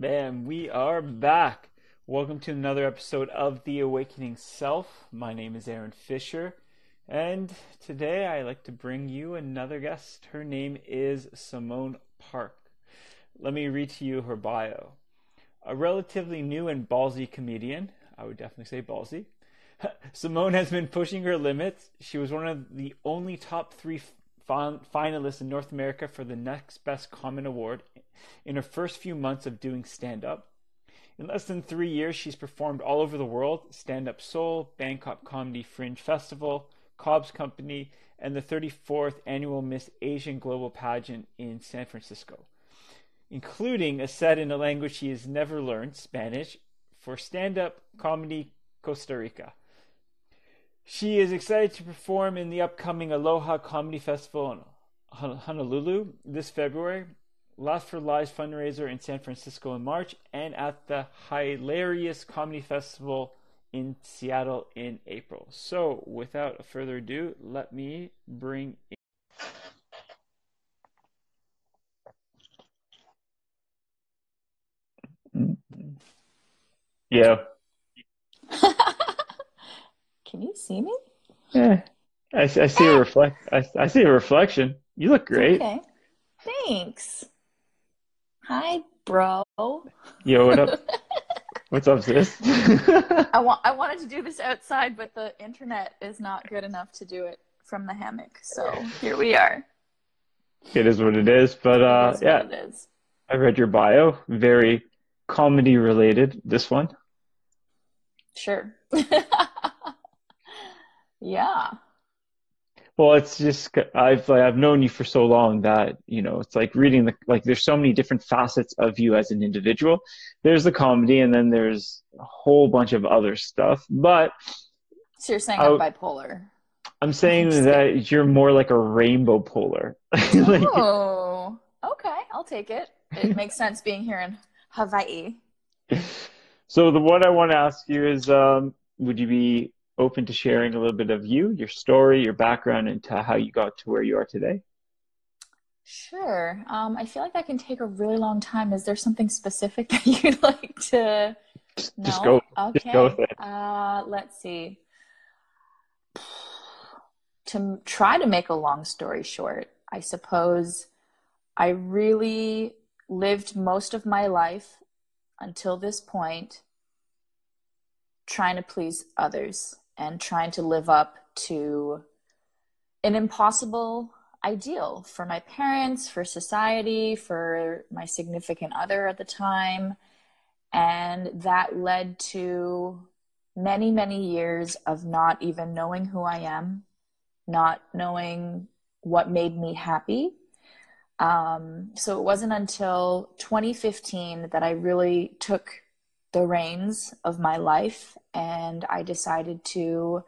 Man, we are back. Welcome to another episode of The Awakening Self. My name is Aaron Fisher, and today I like to bring you another guest. Her name is Simmone Park. Let me read to you her bio. A relatively new and ballsy comedian, I would definitely say ballsy. Simmone has been pushing her limits. She was one of the only top three finalists in North America for the Next Best Comic Award in her first few months of doing stand up. In less than three years, she's performed all over the world Stand Up Seoul, Bangkok Comedy Fringe Festival, Cobb's Comedy, and the 34th annual Miss Asian Global Pageant in San Francisco, including a set in a language she has never learned, Spanish, for Stand Up Comedy Costa Rica. She is excited to perform in the upcoming Aloha Comedy Festival in Honolulu this February Laugh for Lives fundraiser in San Francisco in March, and at the HIGHLARIOUS Comedy Festival in Seattle in April. So, without further ado, let me bring in. Yeah. Can you see me? Yeah. I, I see a reflect. I, I see a reflection. You look great. Okay. Thanks. Hi, bro. Yo, what up? What's up, sis? I want I wanted to do this outside, but the internet is not good enough to do it from the hammock. So here we are. It is what it is, but uh, is yeah, it is. I read your bio. Very comedy related. This one. Sure. yeah. Well, it's just I've like, I've known you for so long that you know it's like reading the like there's so many different facets of you as an individual. There's the comedy, and then there's a whole bunch of other stuff. But so you're saying I, am bipolar. I'm saying that you're more like a rainbow polar. like, oh, okay, I'll take it. It makes sense being here in Hawaii. So the one I want to ask you is, um, would you be open to sharing a little bit of you, your story, your background, and to how you got to where you are today? Sure. Um, I feel like that can take a really long time. Is there something specific that you'd like to just, know? Just go. Okay. Just go with it. Uh, let's see. To try to make a long story short, I suppose I really lived most of my life until this point trying to please others and trying to live up to an impossible ideal for my parents, for society, for my significant other at the time. And that led to many, many years of not even knowing who I am, not knowing what made me happy. Um, so it wasn't until 2015 that I really took the reins of my life and I decided to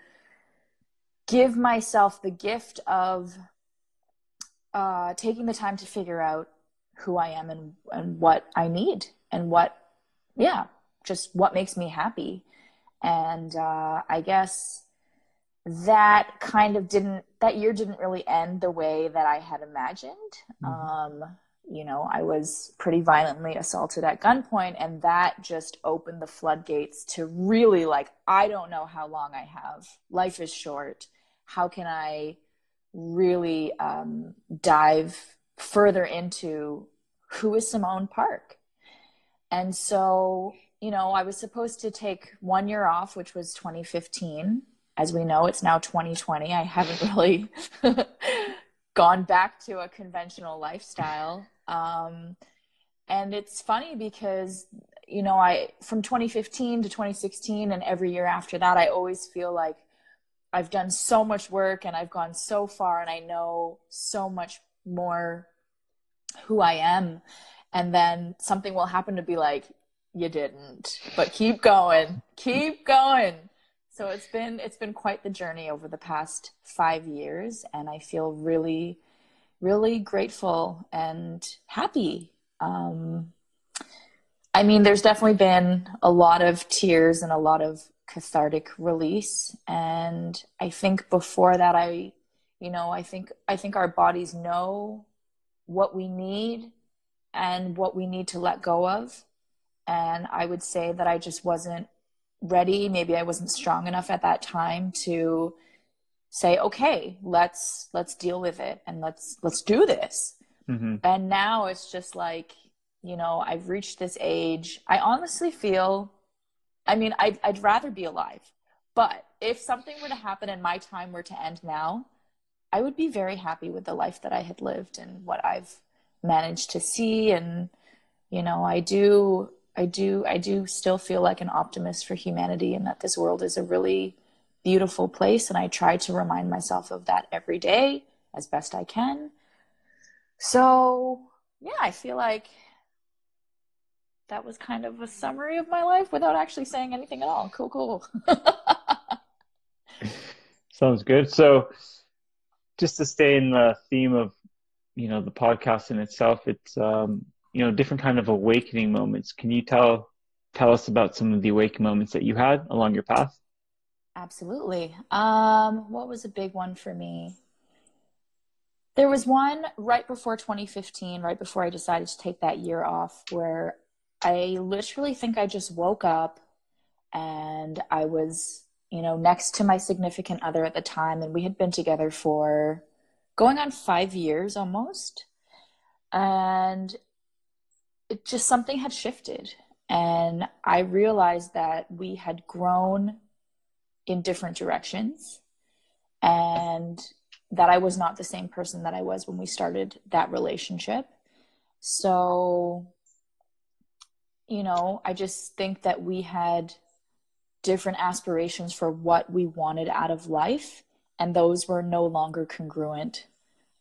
give myself the gift of uh, taking the time to figure out who I am and, and what I need and what, yeah, just what makes me happy. And uh, I guess that kind of didn't, that year didn't really end the way that I had imagined. Mm-hmm. Um, you know, I was pretty violently assaulted at gunpoint, and that just opened the floodgates to really like, I don't know how long I have. Life is short. How can I really um, dive further into who is Simmone Park? And so, you know, I was supposed to take one year off, which was 2015. As we know, it's now 2020. I haven't really gone back to a conventional lifestyle. Um, and it's funny because, you know, I, from 2015 to 2016 and every year after that, I always feel like I've done so much work and I've gone so far and I know so much more who I am. And then something will happen to be like, you didn't, but keep going, keep going. So it's been it's been quite the journey over the past five years, and I feel really really grateful and happy. Um, I mean, there's definitely been a lot of tears and a lot of cathartic release. And I think before that, I, you know, I think, I think our bodies know what we need and what we need to let go of. And I would say that I just wasn't ready. Maybe I wasn't strong enough at that time to say, okay, let's let's deal with it and let's let's do this. Mm-hmm. And now it's just like, you know, I've reached this age. I honestly feel, I mean, I'd, I'd rather be alive. But if something were to happen and my time were to end now, I would be very happy with the life that I had lived and what I've managed to see. And, you know, I do, I do, I do still feel like an optimist for humanity and that this world is a really beautiful place. And I try to remind myself of that every day as best I can. So, yeah, I feel like that was kind of a summary of my life without actually saying anything at all. Cool, cool. Sounds good. So, just to stay in the theme of, you know, the podcast in itself, it's um, you know, different kind of awakening moments. Can you tell tell us about some of the awakening moments that you had along your path? Absolutely. Um, what was a big one for me? There was one right before 2015, right before I decided to take that year off, where I literally think I just woke up and I was, you know, next to my significant other at the time, and we had been together for going on five years almost. And it just something had shifted. And I realized that we had grown in different directions and that I was not the same person that I was when we started that relationship. So, you know, I just think that we had different aspirations for what we wanted out of life, and those were no longer congruent.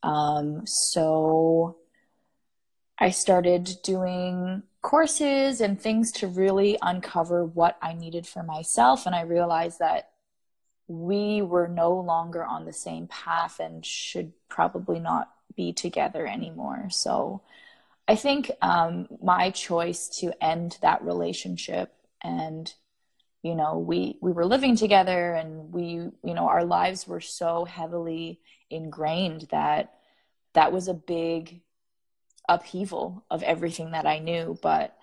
Um, so, I started doing courses and things to really uncover what I needed for myself. And I realized that we were no longer on the same path and should probably not be together anymore. So I think um, my choice to end that relationship and you know we we were living together and we you know our lives were so heavily ingrained that that was a big upheaval of everything that I knew but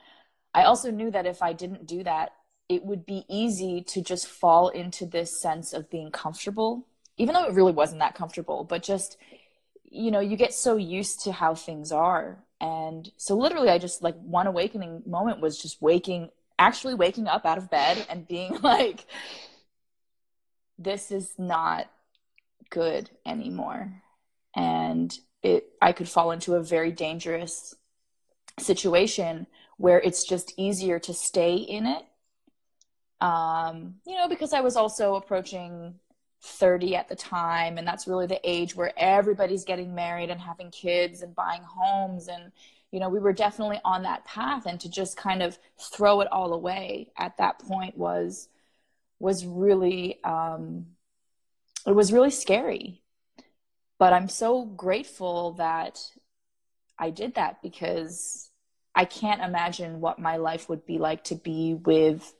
I also knew that if I didn't do that it would be easy to just fall into this sense of being comfortable, even though it really wasn't that comfortable, but just, you know, you get so used to how things are. And so literally I just like one awakening moment was just waking, actually waking up out of bed and being like, this is not good anymore. And it, I could fall into a very dangerous situation where it's just easier to stay in it um, you know, because I was also approaching 30 at the time, and that's really the age where everybody's getting married and having kids and buying homes. And, you know, we were definitely on that path, and to just kind of throw it all away at that point was was really um, it was really scary. But I'm so grateful that I did that because I can't imagine what my life would be like to be with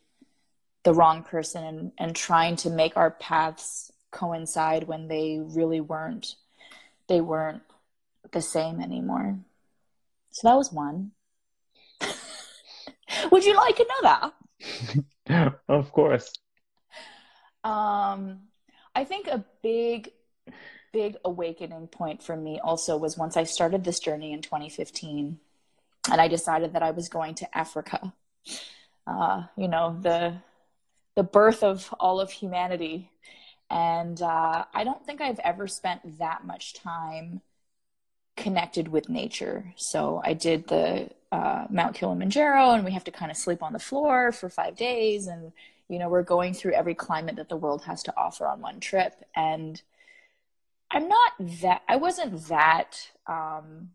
the wrong person and, and trying to make our paths coincide when they really weren't they weren't the same anymore. So that was one. Would you like another? Of course. Um i think a big big awakening point for me also was once i started this journey in 2015 and i decided that i was going to africa. Uh, you know the the birth of all of humanity. And uh, I don't think I've ever spent that much time connected with nature. So I did the uh, Mount Kilimanjaro, and we have to kind of sleep on the floor for five days. And, you know, we're going through every climate that the world has to offer on one trip. And I'm not that, I wasn't that, um,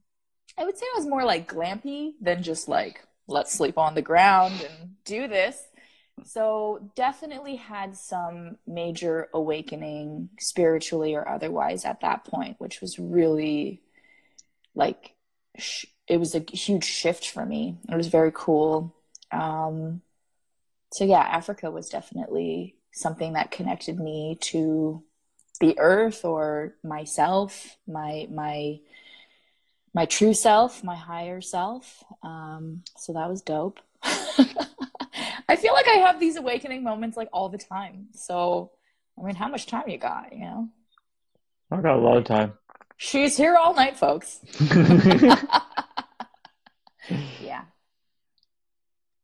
I would say I was more like glampy than just like, let's sleep on the ground and do this. So definitely had some major awakening spiritually or otherwise at that point, which was really like sh- it was a huge shift for me. It was very cool. Um, so yeah, Africa was definitely something that connected me to the earth or myself, my my my true self, my higher self. Um, so that was dope. I feel like I have these awakening moments like all the time. So, I mean, how much time you got, you know? I got a lot of time. She's here all night, folks. yeah.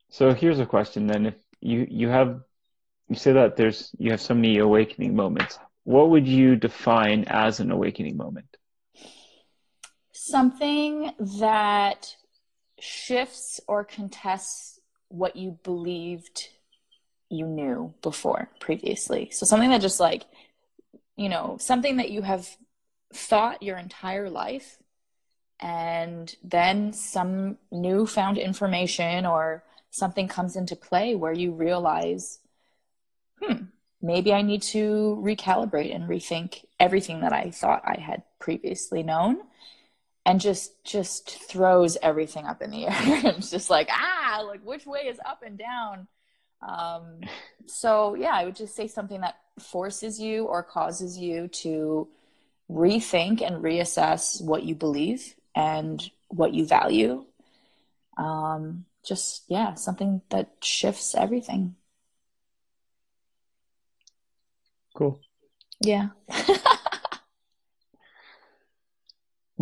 So here's a question then. If you you have you say that there's you have so many awakening moments, what would you define as an awakening moment? Something that shifts or contests what you believed you knew before previously. So something that just like, you know, something that you have thought your entire life and then some newfound information or something comes into play where you realize, hmm, maybe I need to recalibrate and rethink everything that I thought I had previously known and just just throws everything up in the air. it's just like, ah, like which way is up and down? Um, so yeah, I would just say something that forces you or causes you to rethink and reassess what you believe and what you value. Um, just yeah, something that shifts everything. Cool. Yeah.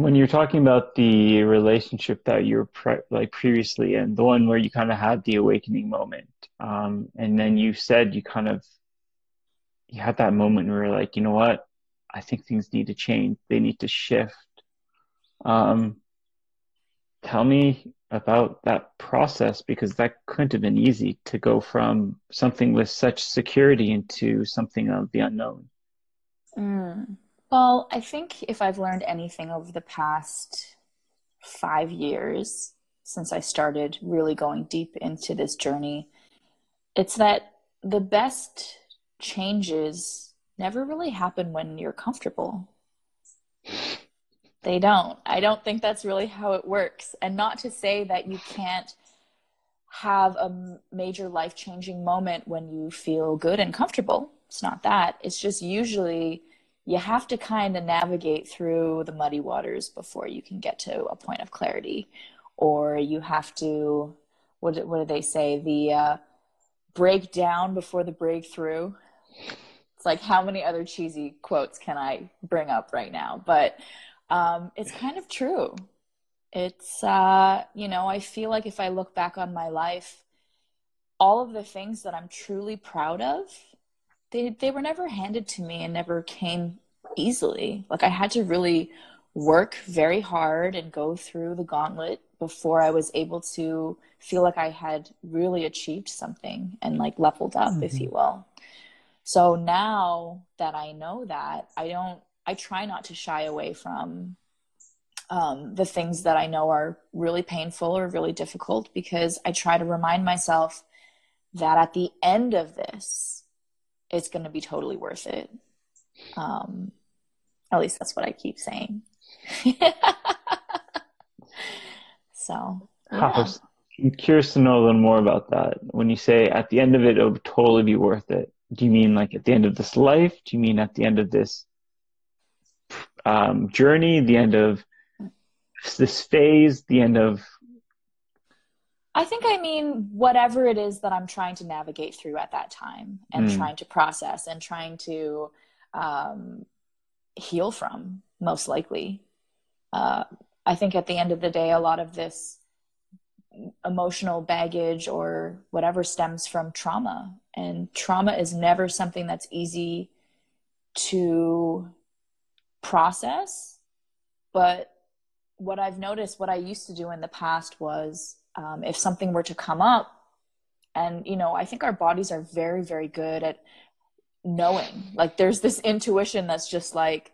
when you're talking about the relationship that you were pre- like previously in, the one where you kind of had the awakening moment, um, and then you said you kind of you had that moment where you're like, you know what, I think things need to change. They need to shift. Um, tell me about that process because that couldn't have been easy to go from something with such security into something of the unknown. Mm. Well, I think if I've learned anything over the past five years since I started really going deep into this journey, it's that the best changes never really happen when you're comfortable. They don't. I don't think that's really how it works. And not to say that you can't have a major life changing moment when you feel good and comfortable. It's not that. It's just usually you have to kind of navigate through the muddy waters before you can get to a point of clarity. Or you have to, what, what do they say? The uh, break down before the breakthrough. It's like, how many other cheesy quotes can I bring up right now? But um, it's kind of true. It's, uh, you know, I feel like if I look back on my life, all of the things that I'm truly proud of, they, they were never handed to me and never came easily. Like I had to really work very hard and go through the gauntlet before I was able to feel like I had really achieved something and like leveled up, mm-hmm. if you will. So now that I know that, I don't I try not to shy away from um, the things that I know are really painful or really difficult because I try to remind myself that at the end of this, it's going to be totally worth it. Um, at least that's what I keep saying. so, yeah. I'm curious to know a little more about that. When you say at the end of it, it'll totally be worth it, do you mean like at the end of this life? Do you mean at the end of this um, journey, the end of this phase, the end of? I think I mean whatever it is that I'm trying to navigate through at that time and mm. trying to process and trying to um, heal from, most likely. Uh, I think at the end of the day, a lot of this emotional baggage or whatever stems from trauma. And trauma is never something that's easy to process. But what I've noticed, what I used to do in the past was um, if something were to come up, and you know, I think our bodies are very, very good at knowing. Like there's this intuition that's just like,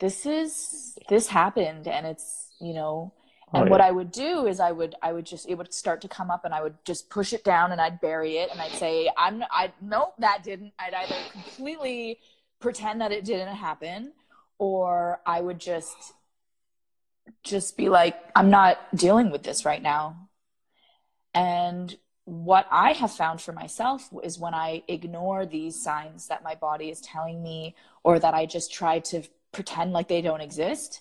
this is this happened, and it's you know. And oh, yeah. what I would do is I would I would just it would start to come up and I would just push it down and I'd bury it and I'd say I'm I nope that didn't I'd either completely pretend that it didn't happen or I would just just be like I'm not dealing with this right now. And what I have found for myself is when I ignore these signs that my body is telling me or that I just try to pretend like they don't exist,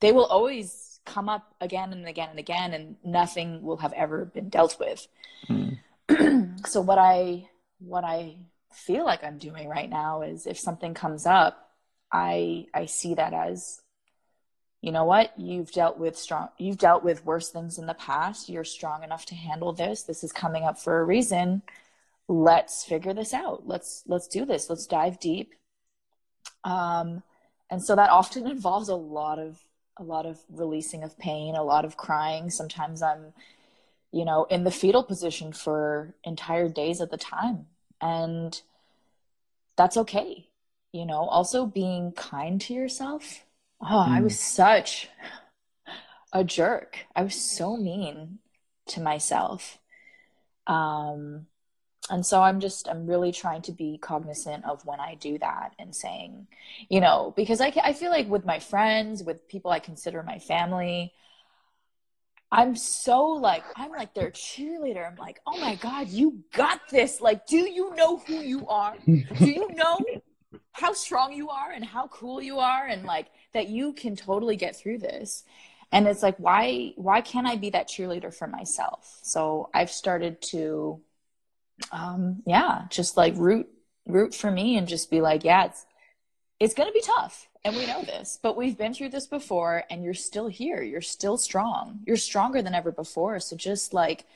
they will always come up again and again and again and nothing will have ever been dealt with. Mm. so what I what I feel like I'm doing right now is if something comes up, I I see that as you know what? You've dealt with strong you've dealt with worse things in the past. You're strong enough to handle this. This is coming up for a reason. Let's figure this out. Let's let's do this. Let's dive deep. Um and so that often involves a lot of a lot of releasing of pain a lot of crying. Sometimes i'm you know in the fetal position for entire days at the time. And that's okay. You know also being kind to yourself oh mm. i was such a jerk. I was so mean to myself. Um and so i'm just i'm really trying to be cognizant of when i do that and saying you know because i, I feel like with my friends with people i consider my family i'm so like i'm like their cheerleader. I'm like oh my god you got this. Like do you know who you are? Do you know how strong you are and how cool you are? And like that you can totally get through this and it's like why why can't i be that cheerleader for myself so i've started to um, yeah, just like root root for me and just be like, yeah, it's it's gonna be tough. And we know this, but we've been through this before and you're still here. You're still strong. You're stronger than ever before. So just like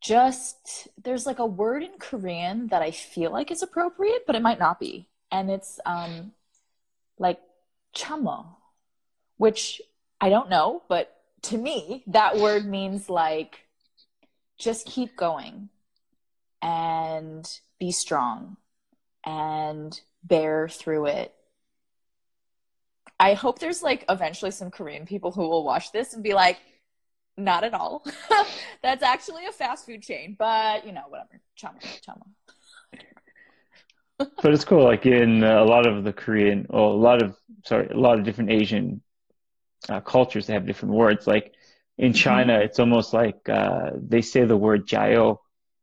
just there's like a word in Korean that I feel like is appropriate, but it might not be. And it's um like chamo, which I don't know, but to me, that word means like just keep going and be strong and bear through it. I hope there's like eventually some Korean people who will watch this and be like, not at all. That's actually a fast food chain, but you know, whatever. Chama, chama. but it's cool. Like in a lot of the Korean, or a lot of sorry, a lot of different Asian uh, cultures, they have different words. Like in mm-hmm. China, mm-hmm. it's almost like uh, they say the word "jiao,"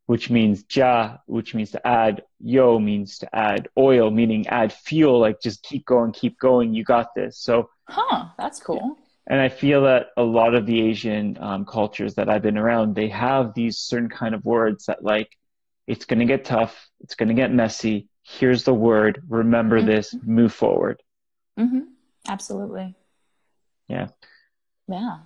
which means ja, which means to add, yo means to add oil, meaning add fuel, like just keep going, keep going, you got this. So, huh, that's cool. And I feel that a lot of the Asian um, cultures that I've been around, they have these certain kind of words that like, it's going to get tough, it's going to get messy. Here's the word, remember mm-hmm. this, move forward. Mm-hmm. Absolutely. Yeah. Yeah.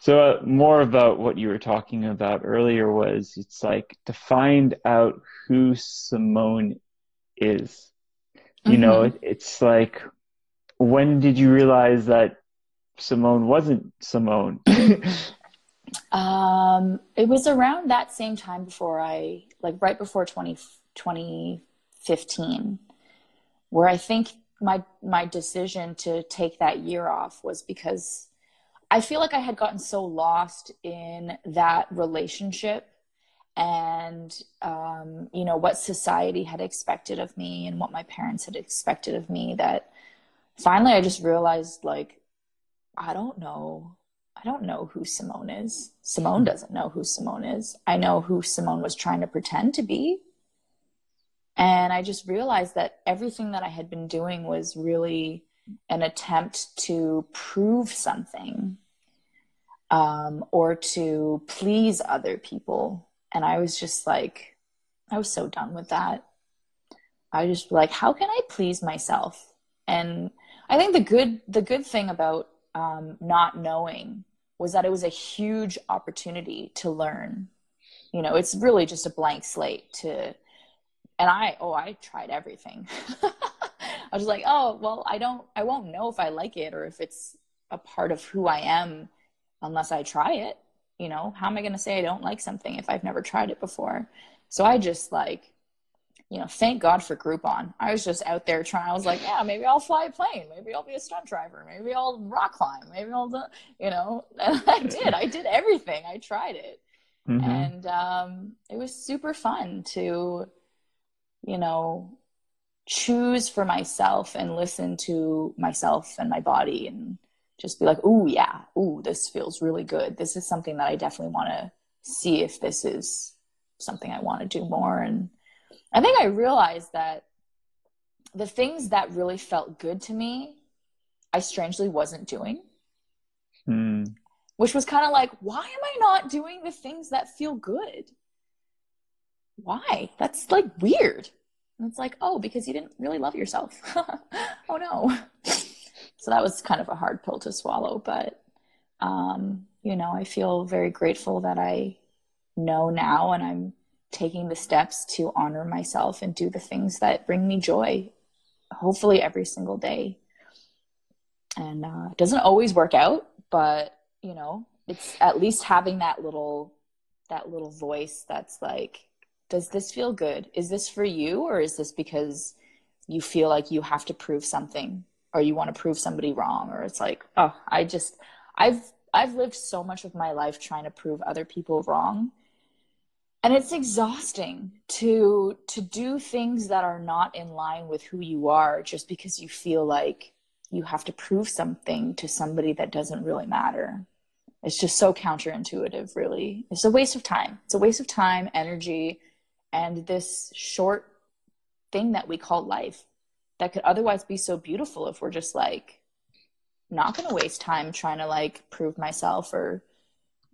So uh, more about what you were talking about earlier was it's like to find out who Simmone is. You mm-hmm. know, it, it's like when did you realize that Simmone wasn't Simmone? um, it was around that same time before I, like right before 20, 2015, where I think my my decision to take that year off was because I feel like I had gotten so lost in that relationship and um, you know what society had expected of me and what my parents had expected of me that finally I just realized like I don't know I don't know who Simmone is. Simmone doesn't know who Simmone is. I know who Simmone was trying to pretend to be. And I just realized that everything that I had been doing was really an attempt to prove something um, or to please other people. And I was just like, I was so done with that. I just like, how can I please myself? And I think the good the good thing about um, not knowing was that it was a huge opportunity to learn. You know, it's really just a blank slate to, and I oh I tried everything. I was like, oh well, I don't, I won't know if I like it or if it's a part of who I am unless I try it. You know, how am I going to say I don't like something if I've never tried it before? So I just like, you know, thank God for Groupon. I was just out there trying. I was like, yeah, maybe I'll fly a plane. Maybe I'll be a stunt driver. Maybe I'll rock climb. Maybe I'll, do, you know, and I did. I did everything. I tried it. Mm-hmm. And um, it was super fun to, you know, choose for myself and listen to myself and my body and just be like, oh yeah, oh this feels really good. This is something that I definitely want to see if this is something I want to do more. And I think I realized that the things that really felt good to me, I strangely wasn't doing. Hmm. which was kind of like, why am I not doing the things that feel good? Why? That's like weird. And it's like, oh, because you didn't really love yourself. oh no. So that was kind of a hard pill to swallow, but um, you know, I feel very grateful that I know now and I'm taking the steps to honor myself and do the things that bring me joy, hopefully every single day. And uh, it doesn't always work out, but you know, it's at least having that little that little voice that's like, does this feel good? Is this for you, or is this because you feel like you have to prove something, or you want to prove somebody wrong, or it's like, oh, I just, I've I've lived so much of my life trying to prove other people wrong. And it's exhausting to to do things that are not in line with who you are just because you feel like you have to prove something to somebody that doesn't really matter. It's just so counterintuitive really. It's a waste of time. It's a waste of time energy and this short thing that we call life that could otherwise be so beautiful if we're just like not going to waste time trying to like prove myself or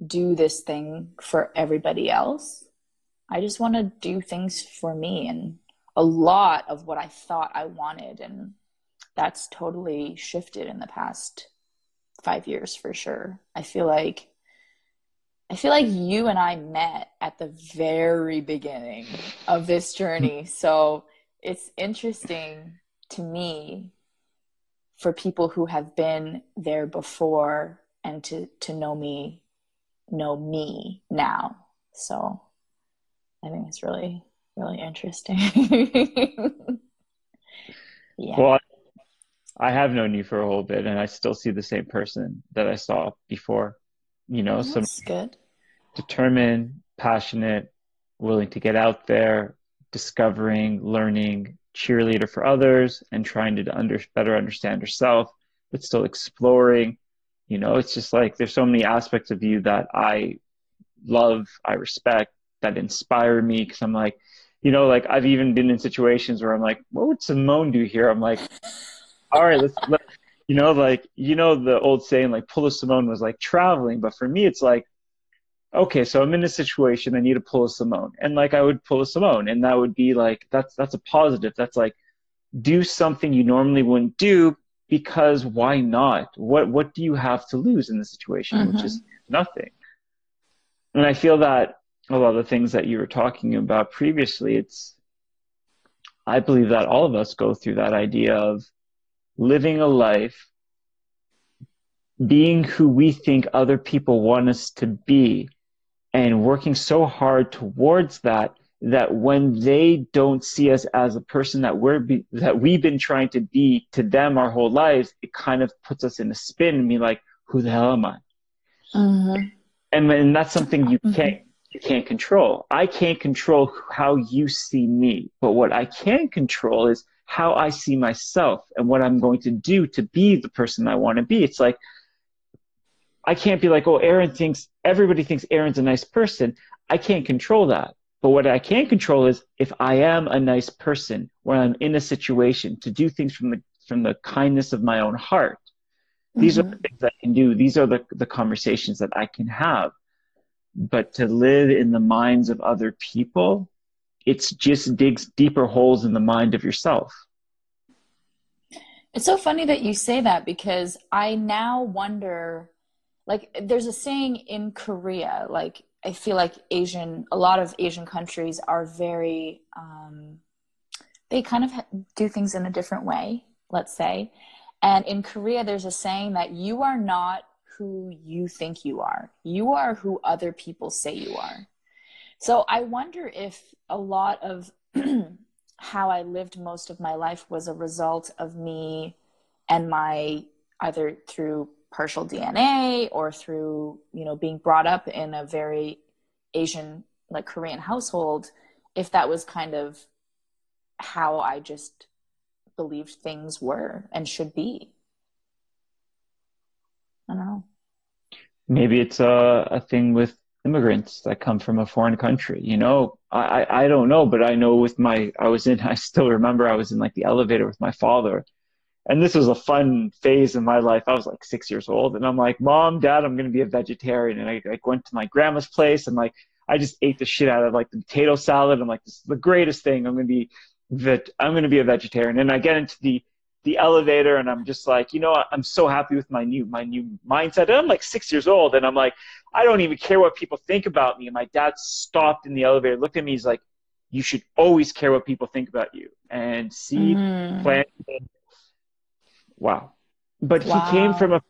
do this thing for everybody else I just want to do things for me and a lot of what I thought I wanted. And that's totally shifted in the past five years for sure. I feel like I feel like you and I met at the very beginning of this journey. Hmm. So it's interesting to me for people who have been there before and to, to know me, know me now. So I think it's really, really interesting. yeah. Well, I have known you for a whole bit, and I still see the same person that I saw before. You know, oh, some good, determined, passionate, willing to get out there, discovering, learning, cheerleader for others, and trying to under, better understand herself, but still exploring. You know, it's just like there's so many aspects of you that I love, I respect, that inspire me because I'm like, you know, like I've even been in situations where I'm like, what would Simmone do here? I'm like, all right, let's, let, you know, like, you know, the old saying, like, pull a Simmone was like traveling. But for me, it's like, okay, so I'm in a situation, I need to pull a Simmone. And like, I would pull a Simmone. And that would be like, that's, that's a positive. That's like, do something you normally wouldn't do because why not? What, what do you have to lose in the situation? Mm-hmm. Which is nothing. And I feel that a lot of the things that you were talking about previously, it's, I believe that all of us go through that idea of living a life, being who we think other people want us to be, and working so hard towards that that when they don't see us as a person that we're be, that we've been trying to be to them our whole lives, it kind of puts us in a spin and be like, "Who the hell am I?" Mm-hmm. And, and that's something you mm-hmm. can't you can't control. I can't control how you see me, but what I can control is how I see myself and what I'm going to do to be the person I want to be. It's like, I can't be like, oh, Aaron thinks, everybody thinks Aaron's a nice person. I can't control that. But what I can control is if I am a nice person when I'm in a situation to do things from the, from the kindness of my own heart. These mm-hmm. are the things I can do. These are the, the conversations that I can have but to live in the minds of other people, it's just digs deeper holes in the mind of yourself. It's so funny that you say that because I now wonder like there's a saying in Korea like I feel like Asian a lot of Asian countries are very um, they kind of do things in a different way, let's say. And in Korea there's a saying that you are not who you think you are. You are who other people say you are. So I wonder if a lot of how I lived most of my life was a result of me and my either through partial DNA or through, you know, being brought up in a very Asian, like Korean household, if that was kind of how I just believed things were and should be. I don't know. Maybe it's a, a thing with immigrants that come from a foreign country. You know, I, I don't know, but I know with my, I was in, I still remember I was in like the elevator with my father and this was a fun phase in my life. I was like six years old, and I'm like, Mom, Dad, I'm gonna be a vegetarian. And I like went to my grandma's place, and like I just ate the shit out of like the potato salad. I'm like, this is the greatest thing. I'm gonna be that I'm gonna be a vegetarian. And I get into the the elevator, and I'm just like, you know, I'm so happy with my new my new mindset. And I'm like six years old, and I'm like, I don't even care what people think about me. And my dad stopped in the elevator, looked at me, he's like, you should always care what people think about you and see mm. planting wow. But wow. he came from a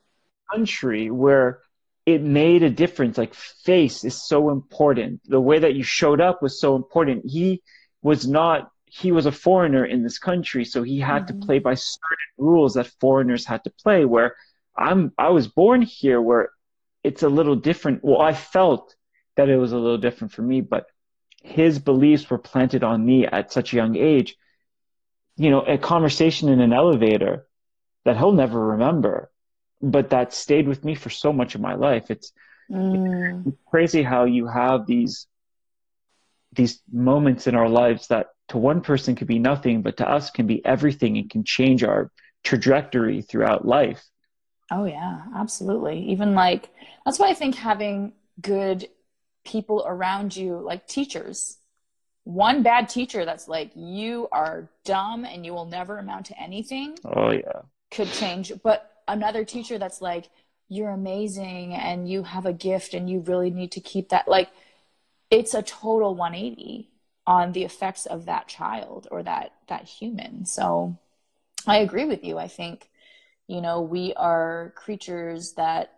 country where it made a difference. Like face is so important. The way that you showed up was so important. He was not he was a foreigner in this country, so he had mm-hmm. to play by certain rules that foreigners had to play. Where I'm I was born here where it's a little different. Well, I felt that it was a little different for me, but his beliefs were planted on me at such a young age. You know, a conversation in an elevator that he'll never remember, but that stayed with me for so much of my life. It's, mm. it's crazy how you have these these moments in our lives that to one person could be nothing, but to us can be everything and can change our trajectory throughout life. Oh yeah, absolutely. Even like that's why I think having good people around you, like teachers, one bad teacher that's like you are dumb and you will never amount to anything. Oh yeah could change. But another teacher that's like, you're amazing and you have a gift and you really need to keep that. Like, it's a total 180 on the effects of that child or that that human. So I agree with you. I think you know we are creatures that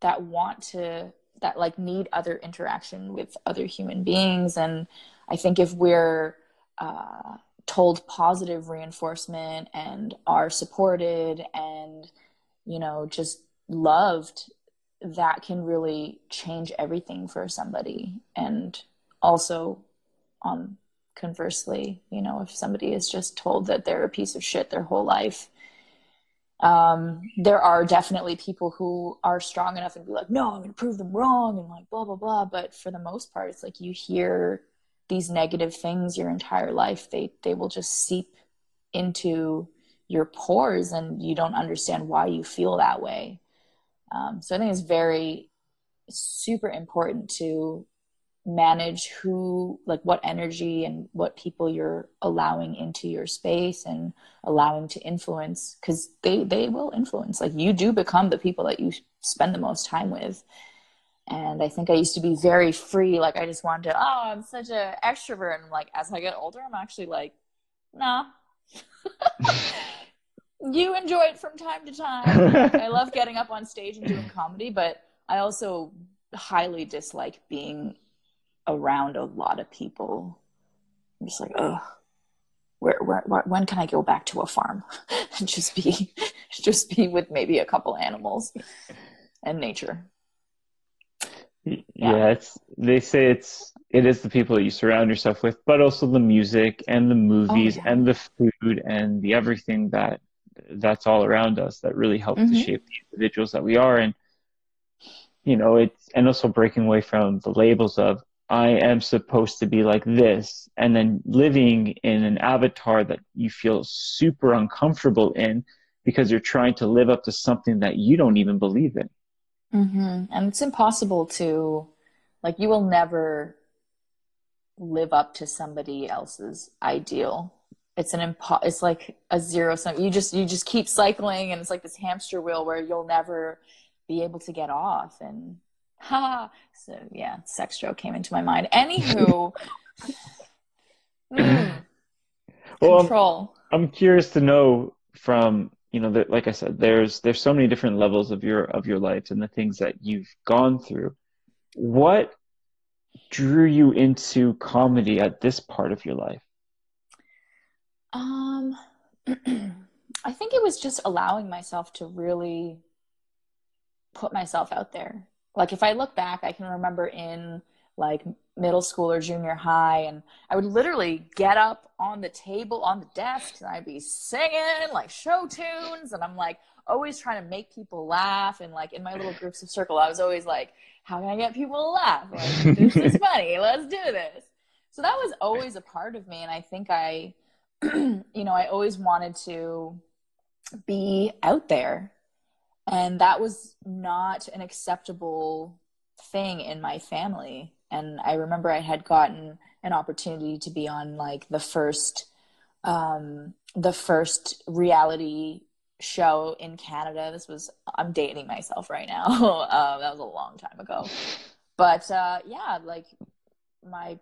that want to that like need other interaction with other human beings and i think if we're uh, told positive reinforcement and are supported and you know just loved that can really change everything for somebody. And also um conversely you know if somebody is just told that they're a piece of shit their whole life um, there are definitely people who are strong enough and be like no i'm gonna prove them wrong and like blah blah blah. But for the most part it's like you hear these negative things your entire life. They they will just seep into your pores and you don't understand why you feel that way um, so i think it's very super important to manage who like what energy and what people you're allowing into your space and allowing to influence because they they will influence like you do become the people that you spend the most time with and I think I used to be very free. Like I just wanted to, oh, I'm such an extrovert. And like as I get older, I'm actually like, nah. you enjoy it from time to time. I love getting up on stage and doing comedy, but I also highly dislike being around a lot of people. I'm just like, oh, where, where, where, when can I go back to a farm and just be, just be with maybe a couple animals and nature? Yeah. yeah, it's they say it's it is the people that you surround yourself with, but also the music and the oh, movies oh, yeah. and the food and the everything that that's all around us that really help mm-hmm. to shape the individuals that we are and you know it's and also breaking away from the labels of I am supposed to be like this and then living in an avatar that you feel super uncomfortable in because you're trying to live up to something that you don't even believe in. Mm-hmm. And it's impossible to, like, you will never live up to somebody else's ideal. It's an impo- It's like a zero sum. You just you just keep cycling, and it's like this hamster wheel where you'll never be able to get off. And ha, so yeah, sex joke came into my mind. Anywho, mm, well, control. I'm, I'm curious to know from you know that like i said there's there's so many different levels of your of your life and the things that you've gone through what drew you into comedy at this part of your life um i think it was just allowing myself to really put myself out there. Like if i look back i can remember in like middle school or junior high and i would literally get up on the table on the desk and i'd be singing like show tunes and i'm like always trying to make people laugh and like in my little groups of circle i was always like how can i get people to laugh? Like this is funny. Let's do this. So that was always a part of me and i think i you know i always wanted to be out there. And that was not an acceptable thing in my family. And I remember I had gotten an opportunity to be on like the first um, the first reality show in Canada. This was I'm dating myself right now. um, that was a long time ago, but uh, yeah, like my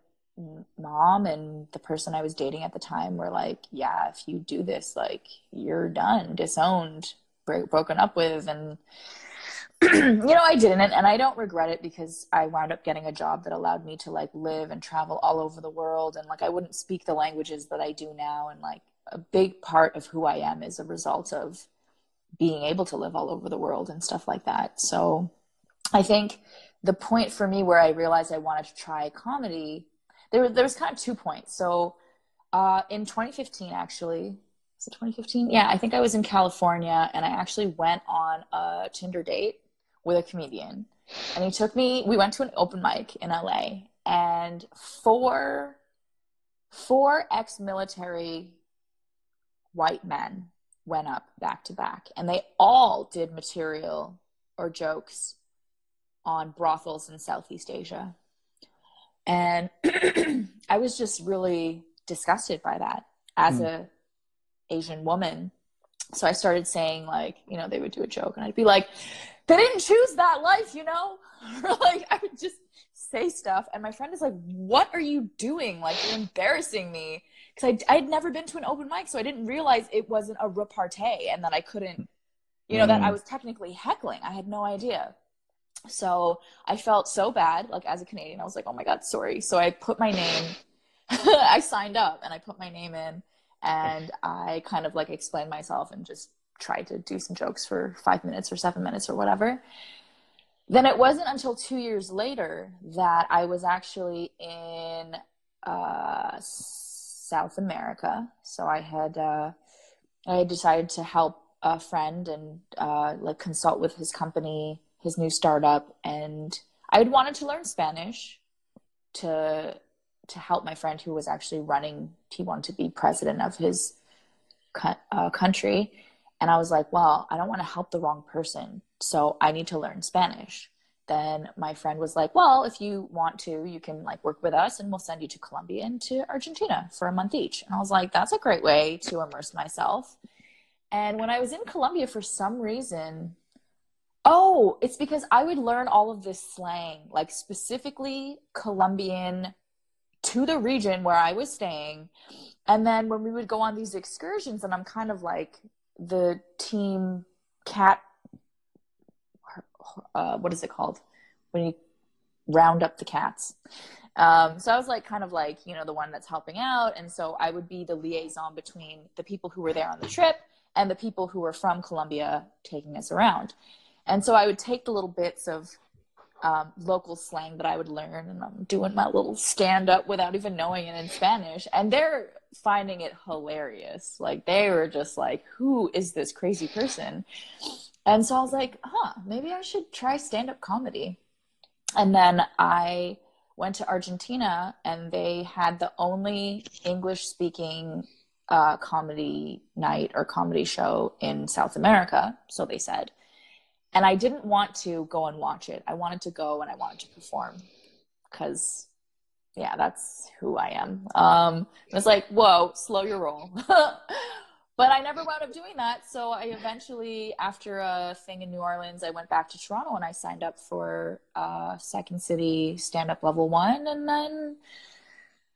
mom and the person I was dating at the time were like, "Yeah, if you do this, like you're done, disowned, broken up with," and you know, I didn't, and I don't regret it because I wound up getting a job that allowed me to like live and travel all over the world, and like I wouldn't speak the languages that I do now, and like a big part of who I am is a result of being able to live all over the world and stuff like that. So I think the point for me where I realized I wanted to try comedy, there there was kind of two points. So uh, in 2015, actually, was it 2015? Yeah, I think I was in California and I actually went on a Tinder date with a comedian. And he took me, we went to an open mic in LA, and four four ex-military white men went up back to back and they all did material or jokes on brothels in Southeast Asia. And I was just really disgusted by that as mm. a Asian woman. So I started saying like, you know, they would do a joke and I'd be like, they didn't choose that life, you know? like I would just say stuff and my friend is like, "What are you doing? Like you're embarrassing me." Cuz I I'd never been to an open mic, so I didn't realize it wasn't a repartee and that I couldn't you know, mm. that I was technically heckling. I had no idea. So I felt so bad, like as a Canadian, I was like, oh my God, sorry. So I put my name, I signed up and I put my name in and I kind of like explained myself and just tried to do some jokes for five minutes or seven minutes or whatever. Then it wasn't until two years later that I was actually in uh, South America. So I had uh, I had decided to help a friend and uh, like consult with his company, his new startup, and I had wanted to learn Spanish to to help my friend who was actually running. He wanted to be president of his uh, country, and I was like, well, I don't want to help the wrong person. So I need to learn Spanish. Then my friend was like, well, if you want to, you can like work with us and we'll send you to Colombia and to Argentina for a month each. And I was like, that's a great way to immerse myself. And when I was in Colombia, for some reason, oh, it's because I would learn all of this slang, like specifically Colombian to the region where I was staying. And then when we would go on these excursions, and I'm kind of like the team cat uh, what is it called? When you round up the cats. Um, so i was like kind of like you know the one that's helping out. And so i would be the liaison between the people who were there on the trip and the people who were from colombia taking us around and so i would take the little bits of um, local slang that i would learn and i'm doing my little stand up without even knowing it in spanish and they're finding it hilarious. Like they were just like, who is this crazy person? And so I was like, huh, maybe I should try stand up comedy. And then I went to Argentina and they had the only English speaking uh, comedy night or comedy show in South America. So they said. And I didn't want to go and watch it. I wanted to go and I wanted to perform because yeah, that's who I am. Um, it's like, whoa, slow your roll. but I never wound up doing that. So I eventually, after a thing in New Orleans, I went back to Toronto and I signed up for uh, Second City Stand Up Level One. And then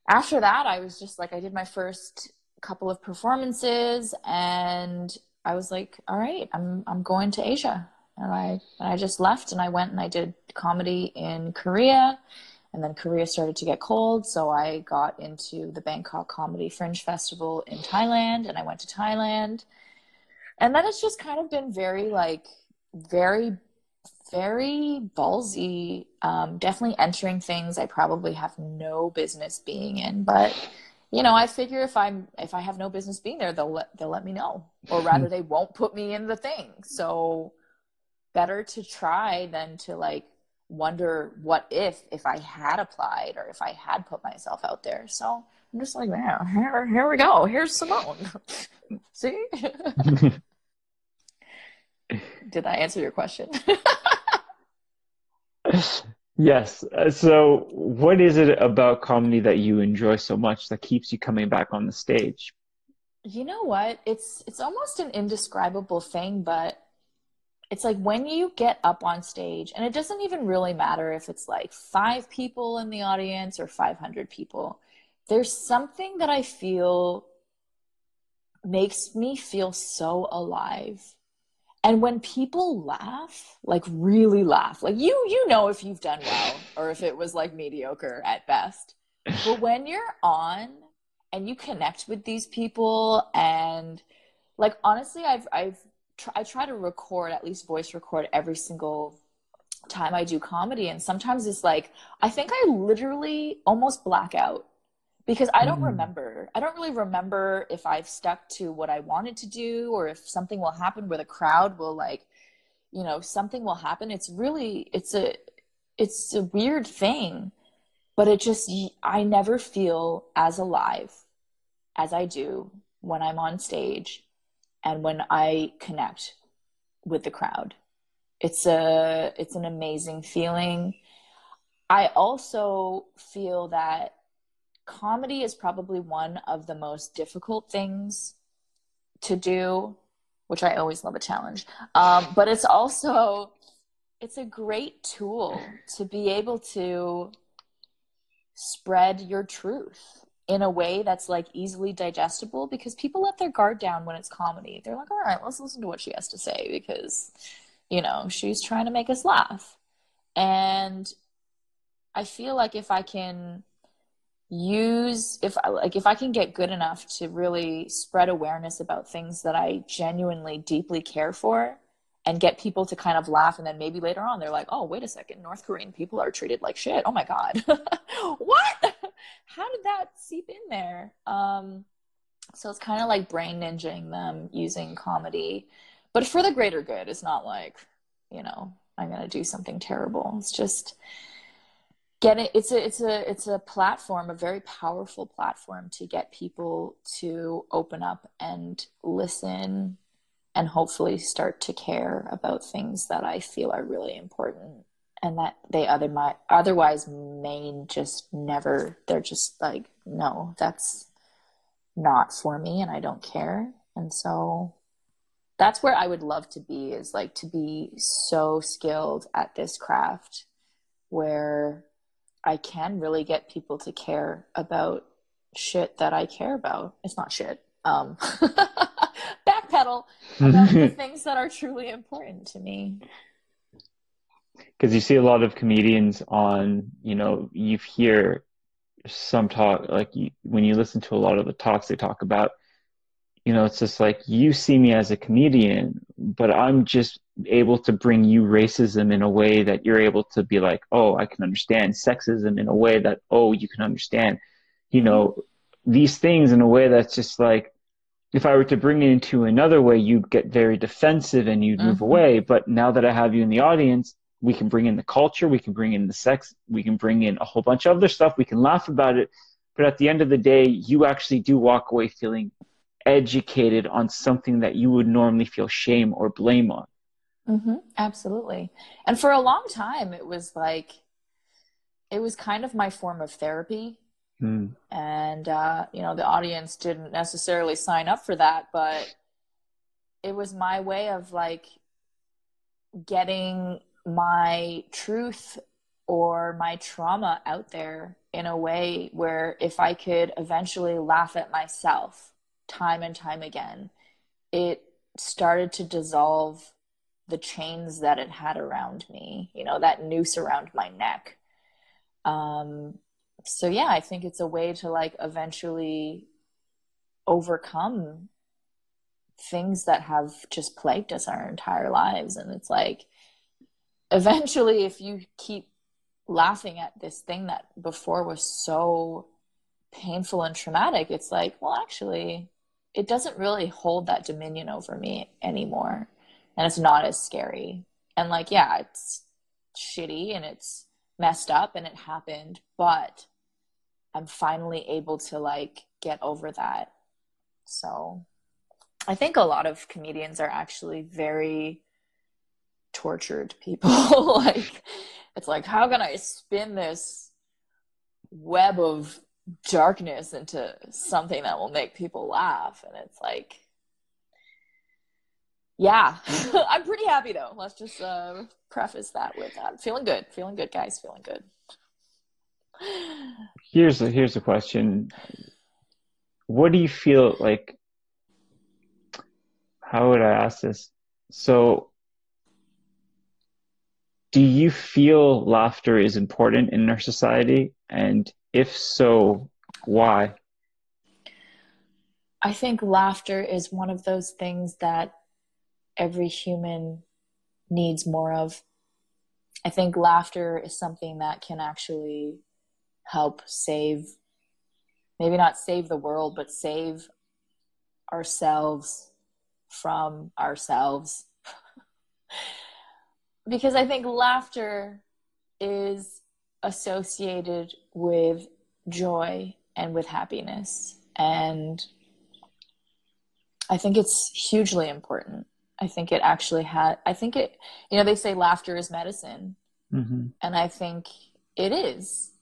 after that, I was just like, I did my first couple of performances and I was like, all right, I'm, I'm going to Asia. And I, and I just left and I went and I did comedy in Korea and then Korea started to get cold, so I got into the Bangkok Comedy Fringe Festival in Thailand, and I went to Thailand. And then it's just kind of been very, like, very, very ballsy. Um, definitely entering things I probably have no business being in, but you know, I figure if I'm if I have no business being there, they'll let they'll let me know, or rather, they won't put me in the thing. So better to try than to like wonder what if if I had applied or if I had put myself out there. So I'm just like, man, here, here we go. Here's Simmone. See? Did I answer your question? yes. Uh, so, what is it about comedy that you enjoy so much that keeps you coming back on the stage? You know what? It's it's almost an indescribable thing, but it's like when you get up on stage, and it doesn't even really matter if it's like five people in the audience or 500 people. There's something that I feel makes me feel so alive. And when people laugh, like really laugh, like you you know if you've done well or if it was like mediocre at best. But when you're on and you connect with these people and like honestly I've I've I try to record at least voice record every single time I do comedy and sometimes it's like I think I literally almost black out because I don't mm. remember. I don't really remember if I've stuck to what I wanted to do or if something will happen where the crowd will like, you know, something will happen. It's really it's a it's a weird thing, but it just I never feel as alive as I do when I'm on stage and when I connect with the crowd. It's a it's an amazing feeling. I also feel that comedy is probably one of the most difficult things to do, which I always love a challenge. Um, but it's also it's a great tool to be able to spread your truth in a way that's like easily digestible because people let their guard down when it's comedy. They're like, all right, let's listen to what she has to say because, you know, she's trying to make us laugh. And I feel like if I can use if I like if I can get good enough to really spread awareness about things that I genuinely deeply care for and get people to kind of laugh and then maybe later on they're like, "Oh, wait a second, North Korean people are treated like shit. Oh my god." what? How did that seep in there? Um so it's kind of like brain ninjaing them using comedy, but for the greater good. It's not like, you know, I'm going to do something terrible. It's just get it it's a it's a it's a platform a very powerful platform to get people to open up and listen and hopefully start to care about things that i feel are really important and that they other otherwise may just never they're just like no that's not for me and i don't care and so that's where i would love to be is like to be so skilled at this craft where I can really get people to care about shit that I care about. It's not shit. Um, backpedal about the things that are truly important to me. Because you see a lot of comedians on, you know, you hear some talk, like you, when you listen to a lot of the talks they talk about, you know, it's just like you see me as a comedian, but I'm just able to bring you racism in a way that you're able to be like, oh, I can understand sexism in a way that, oh, you can understand, you know, these things in a way that's just like, if I were to bring it into another way, you'd get very defensive and you'd move mm-hmm. away. But now that I have you in the audience, we can bring in the culture, we can bring in the sex, we can bring in a whole bunch of other stuff, we can laugh about it. But at the end of the day, you actually do walk away feeling educated on something that you would normally feel shame or blame on. Mm-hmm, absolutely. And for a long time, it was like, it was kind of my form of therapy. Mm. And, uh, you know, the audience didn't necessarily sign up for that, but it was my way of like getting my truth or my trauma out there in a way where if I could eventually laugh at myself time and time again, it started to dissolve the chains that it had around me, you know, that noose around my neck. Um, so yeah, I think it's a way to like eventually overcome things that have just plagued us our entire lives. And it's like, eventually, if you keep laughing at this thing that before was so painful and traumatic, it's like, well, actually, it doesn't really hold that dominion over me anymore and it's not as scary. And like, yeah, it's shitty and it's messed up and it happened, but I'm finally able to like get over that. So I think a lot of comedians are actually very tortured people. like, it's like, how can I spin this web of darkness into something that will make people laugh? And it's like, yeah, I'm pretty happy though. Let's just uh, preface that with that. Feeling good, feeling good, guys, feeling good. Here's a here's a question. What do you feel like? How would I ask this? So, do you feel laughter is important in our society? And if so, why? I think laughter is one of those things that every human needs more of. I think laughter is something that can actually help save, maybe not save the world, but save ourselves from ourselves. because I think laughter is associated with joy and with happiness. And I think it's hugely important. I think it actually had, I think it, you know, they say laughter is medicine. Mm-hmm. And I think it is.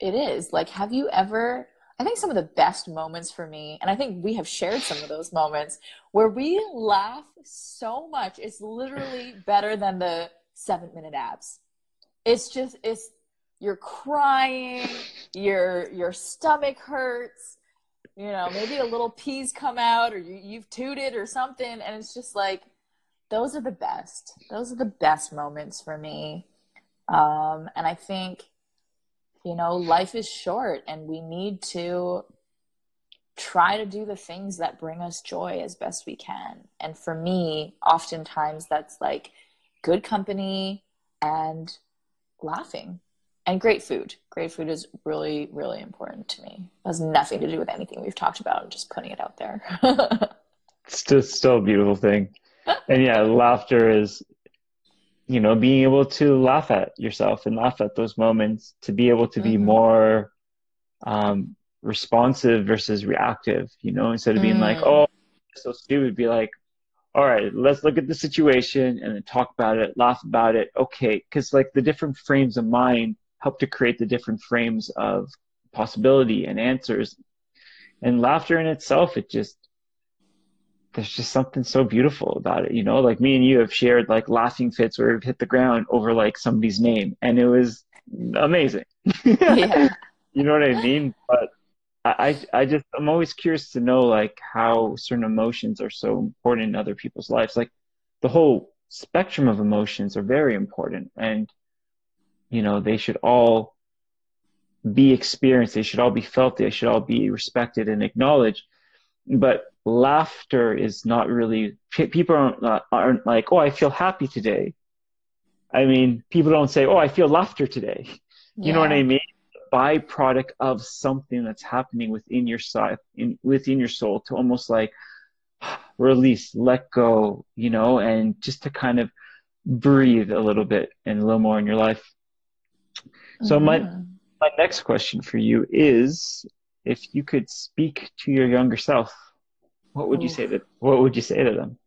It is. Like, have you ever, I think some of the best moments for me, and I think we have shared some of those moments where we laugh so much, it's literally better than the seven minute abs. It's just, it's, you're crying, your your stomach hurts, you know, maybe a little peas come out or you, you've tooted or something. And it's just like, those are the best. Those are the best moments for me. Um, and I think, you know, life is short and we need to try to do the things that bring us joy as best we can. And for me, oftentimes that's like good company and laughing and great food. Great food is really, really important to me. It has nothing to do with anything we've talked about. I'm just putting it out there. it's just still a beautiful thing. And yeah, laughter is, you know, being able to laugh at yourself and laugh at those moments, to be able to be mm-hmm. more um, responsive versus reactive, you know, instead of being mm. like, oh, so stupid, be like, all right, let's look at the situation and then talk about it, laugh about it. Okay. Cause like the different frames of mind help to create the different frames of possibility and answers. And laughter in itself, it just, there's just something so beautiful about it, you know, like me and you have shared like laughing fits where we've hit the ground over like somebody's name and it was amazing. yeah. you know what I mean? But I, I just, I'm always curious to know like how certain emotions are so important in other people's lives. Like the whole spectrum of emotions are very important. And you know they should all be experienced they should all be felt they should all be respected and acknowledged but laughter is not really people aren't, aren't like oh i feel happy today. I mean people don't say oh i feel laughter today. You yeah. know what i mean? Byproduct of something that's happening within your side in within your soul to almost like release let go you know and just to kind of breathe a little bit and a little more in your life. So mm-hmm. my my next question for you is if you could speak to your younger self, what would you say to what would you say to them?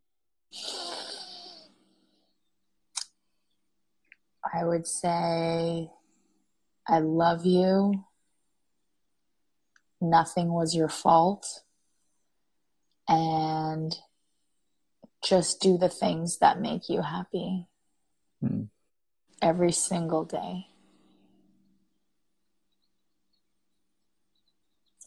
I would say I love you. Nothing was your fault. And just do the things that make you happy hmm. every single day.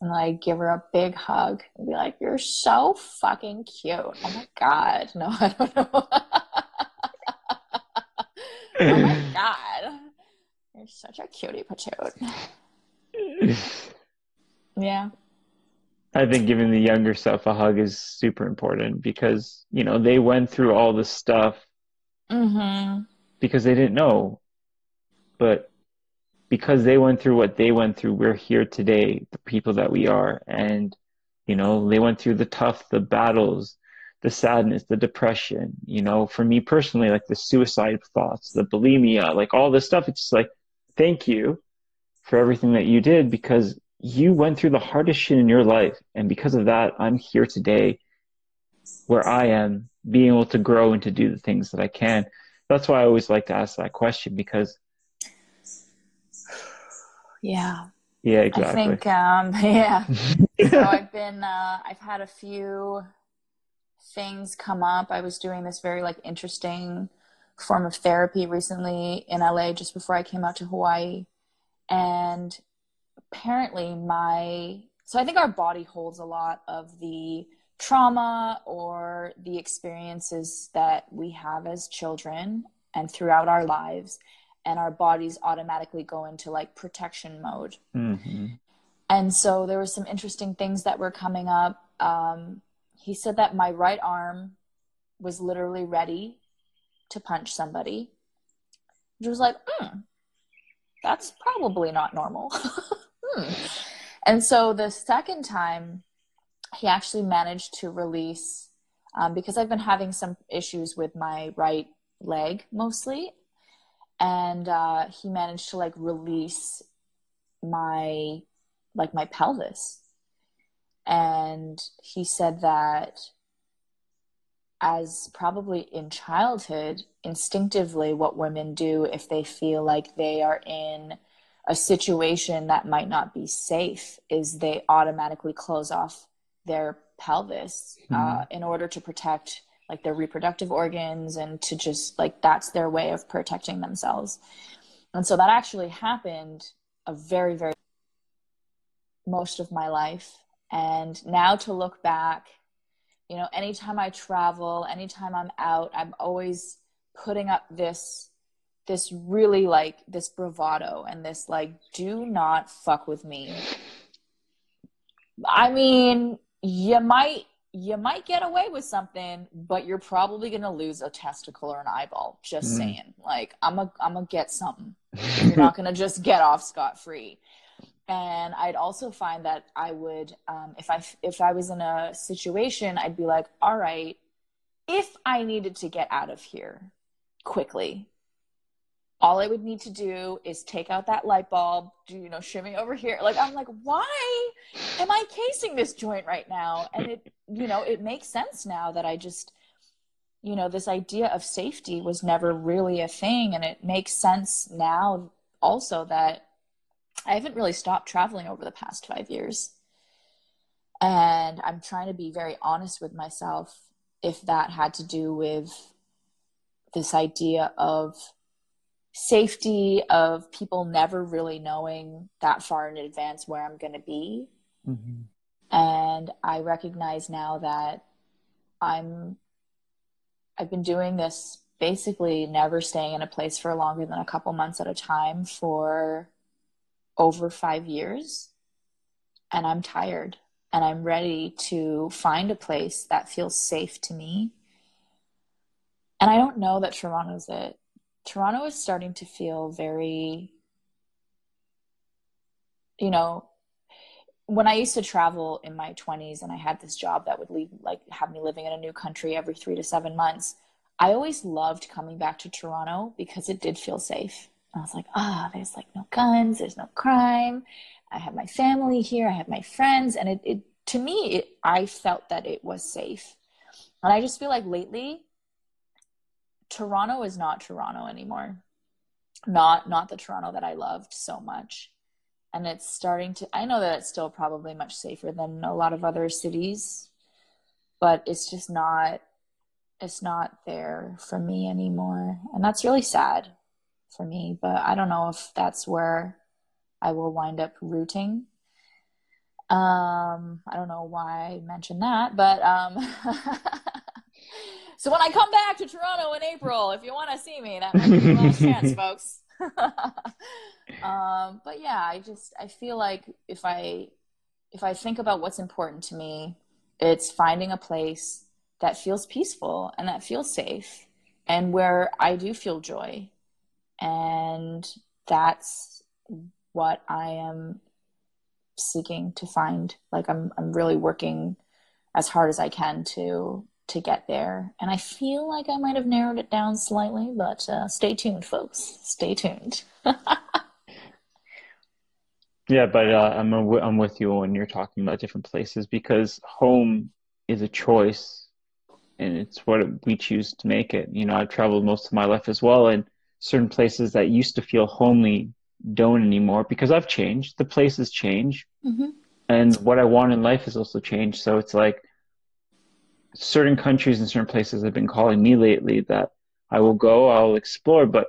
And like give her a big hug and be like, "You're so fucking cute." Oh my god, no, I don't know. oh my god, you're such a cutie patchouli. yeah. I think giving the younger self a hug is super important because you know they went through all this stuff mm-hmm. because they didn't know, but because they went through what they went through, we're here today, the people that we are. And, you know, they went through the tough, the battles, the sadness, the depression, you know, for me personally, like the suicide thoughts, the bulimia, like all this stuff. It's just like, thank you for everything that you did because you went through the hardest shit in your life. And because of that, I'm here today where I am, being able to grow and to do the things that I can. That's why I always like to ask that question because. Yeah. Yeah, exactly. I think, um, yeah. so I've been, uh, I've had a few things come up. I was doing this very like interesting form of therapy recently in LA just before I came out to Hawaii. And apparently my so I think our body holds a lot of the trauma or the experiences that we have as children and throughout our lives and our bodies automatically go into like protection mode mm-hmm. and so there were some interesting things that were coming up um, he said that my right arm was literally ready to punch somebody which was like mm, that's probably not normal hmm. And so the second time, he actually managed to release, um, because I've been having some issues with my right leg mostly. And uh, he managed to like release my, like my pelvis. And he said that as probably in childhood, instinctively, what women do if they feel like they are in a situation that might not be safe is they automatically close off their pelvis uh, mm-hmm. uh, in order to protect like their reproductive organs and to just like that's their way of protecting themselves. And so that actually happened a very very most of my life. And now to look back you know anytime i travel anytime i'm out i'm always putting up this this really like this bravado and this like do not fuck with me. I mean you might you might get away with something but you're probably going to lose a testicle or an eyeball. Just mm. saying. Like i'm a i'm gonna get something. You're not going to just get off scot free and i'd also find that i would um, if i if i was in a situation i'd be like all right if i needed to get out of here quickly all I would need to do is take out that light bulb, do you know, shimmy over here. Like I'm like, why am I casing this joint right now? And it, you know, it makes sense now that I just, you know, this idea of safety was never really a thing, and it makes sense now also that I haven't really stopped traveling over the past five years, and I'm trying to be very honest with myself if that had to do with this idea of safety of people never really knowing that far in advance where I'm going to be. Mm-hmm. And I recognize now that I'm I've been doing this basically never staying in a place for longer than a couple months at a time for over 5 years. And I'm tired and I'm ready to find a place that feels safe to me. And I don't know that Toronto's it. Toronto is starting to feel very, you know, when I used to travel in my 20s and I had this job that would leave, like, have me living in a new country every three to seven months, I always loved coming back to Toronto because it did feel safe. I was like, ah, oh, there's like no guns, there's no crime. I have my family here, I have my friends. And it, it to me, it, I felt that it was safe. And I just feel like lately, Toronto is not Toronto anymore. Not not the Toronto that I loved so much. And it's starting to I know that it's still probably much safer than a lot of other cities, but it's just not it's not there for me anymore. And that's really sad for me, but I don't know if that's where I will wind up rooting. Um, I don't know why I mentioned that, but um So when I come back to Toronto in April, if you want to see me, that might be the last chance, folks. um, but yeah, I just I feel like if I if I think about what's important to me, it's finding a place that feels peaceful and that feels safe and where I do feel joy. And that's what I am seeking to find. Like I'm I'm really working as hard as I can to to get there. And I feel like I might have narrowed it down slightly, but uh, stay tuned, folks. Stay tuned. yeah, but uh, I'm a, I'm with you when you're talking about different places because home is a choice and it's what we choose to make it. You know, I've traveled most of my life as well, and certain places that used to feel homely don't anymore because I've changed. The places change, mm-hmm. and what I want in life has also changed. So it's like certain countries and certain places have been calling me lately that I will go, I'll explore, but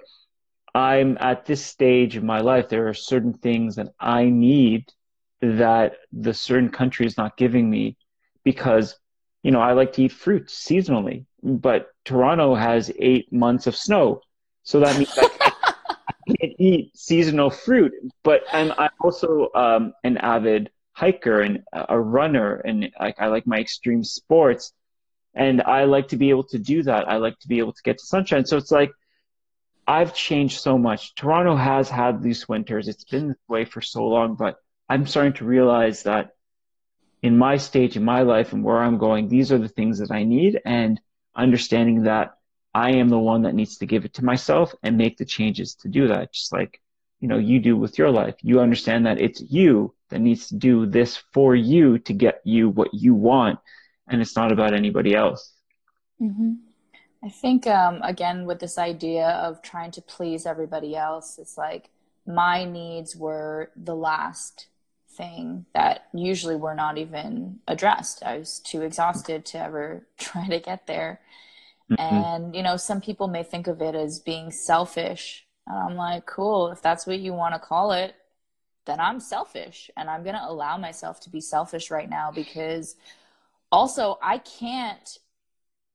I'm at this stage of my life. There are certain things that I need that the certain country is not giving me because you know I like to eat fruit seasonally, but Toronto has eight months of snow, so that means I can't, eat seasonal fruit. But I'm I'm also um, an avid hiker and a runner, and I, I like my extreme sports, and I like to be able to do that. I like to be able to get to sunshine. So it's like I've changed so much. Toronto has had these winters. It's been this way for so long, but I'm starting to realize that in my stage in my life and where I'm going, these are the things that I need and understanding that I am the one that needs to give it to myself and make the changes to do that. Just like, you know, you do with your life. You understand that it's you that needs to do this for you to get you what you want. And it's not about anybody else. Mm-hmm. I think, um, again, with this idea of trying to please everybody else, it's like my needs were the last thing that usually were not even addressed. I was too exhausted to ever try to get there. Mm-hmm. And, you know, some people may think of it as being selfish. And I'm like, cool, if that's what you want to call it, then I'm selfish. And I'm going to allow myself to be selfish right now because also I can't.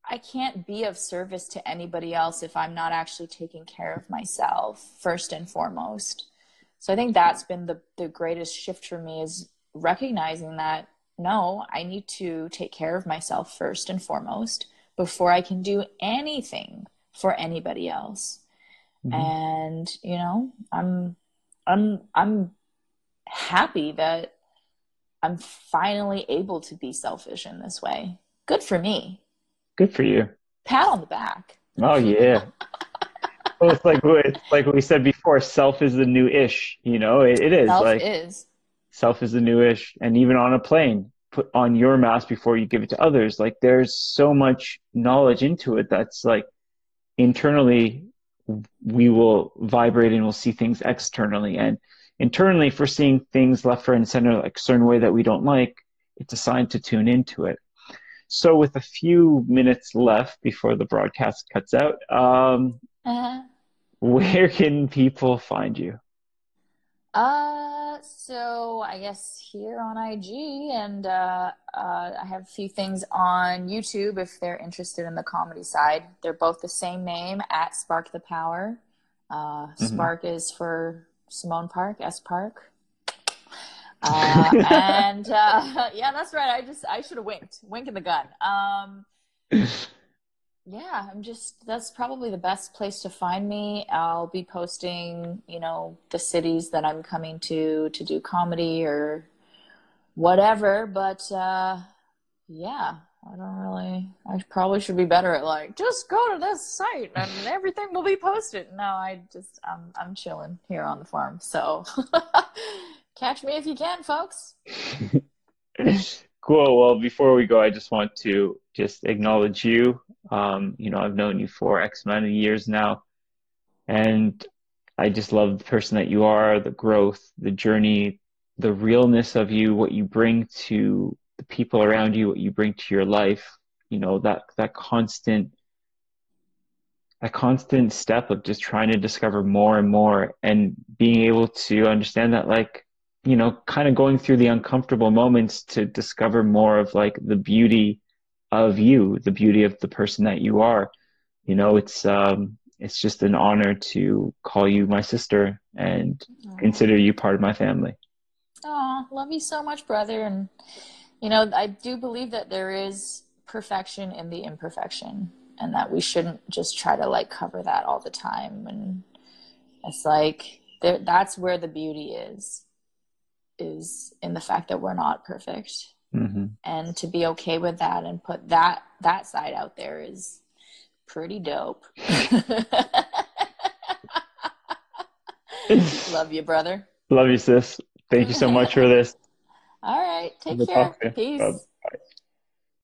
I can't be of service to anybody else if I'm not actually taking care of myself first and foremost. So I think that's been the, the greatest shift for me is recognizing that no, I need to take care of myself first and foremost before I can do anything for anybody else. Mm-hmm. And, you know, I'm I'm I'm happy that I'm finally able to be selfish in this way. Good for me. Good for you. Pat on the back. Oh yeah. well, it's like it's like we said before. Self is the new ish. You know, it, it is. Self like, is. Self is the new ish, and even on a plane, put on your mask before you give it to others. Like there's so much knowledge into it that's like internally we will vibrate and we'll see things externally and internally if we're seeing things left right and center like a certain way that we don't like it's a sign to tune into it so with a few minutes left before the broadcast cuts out um, uh-huh. Where can people find you? Uh, so I guess here on IG, and uh, uh, I have a few things on YouTube if they're interested in the comedy side. They're both the same name at Spark the Power. Uh, mm-hmm. Spark is for Simmone Park, S Park. Uh, and uh, yeah, that's right. I just I should have winked, wink in the gun. Um, yeah, I'm just that's probably the best place to find me. I'll be posting, you know, the cities that I'm coming to to do comedy or whatever, but uh yeah, I don't really I probably should be better at like just go to this site and everything will be posted. No, I just I'm I'm chilling here on the farm. So catch me if you can, folks. Cool. Well, before we go, I just want to just acknowledge you. Um, you know, I've known you for X amount of years now, and I just love the person that you are, the growth, the journey, the realness of you, what you bring to the people around you, what you bring to your life. You know, that that constant that constant step of just trying to discover more and more and being able to understand that like you know, kind of going through the uncomfortable moments to discover more of like the beauty of you, the beauty of the person that you are. You know, it's um it's just an honor to call you my sister and consider you part of my family. Oh, love you so much, brother. And you know, I do believe that there is perfection in the imperfection and that we shouldn't just try to like cover that all the time. And it's like there, that's where the beauty is is in the fact that we're not perfect. Mm-hmm. and to be okay with that and put that that side out there is pretty dope. Love you brother. Love you sis. Thank you so much for this all right take care. peace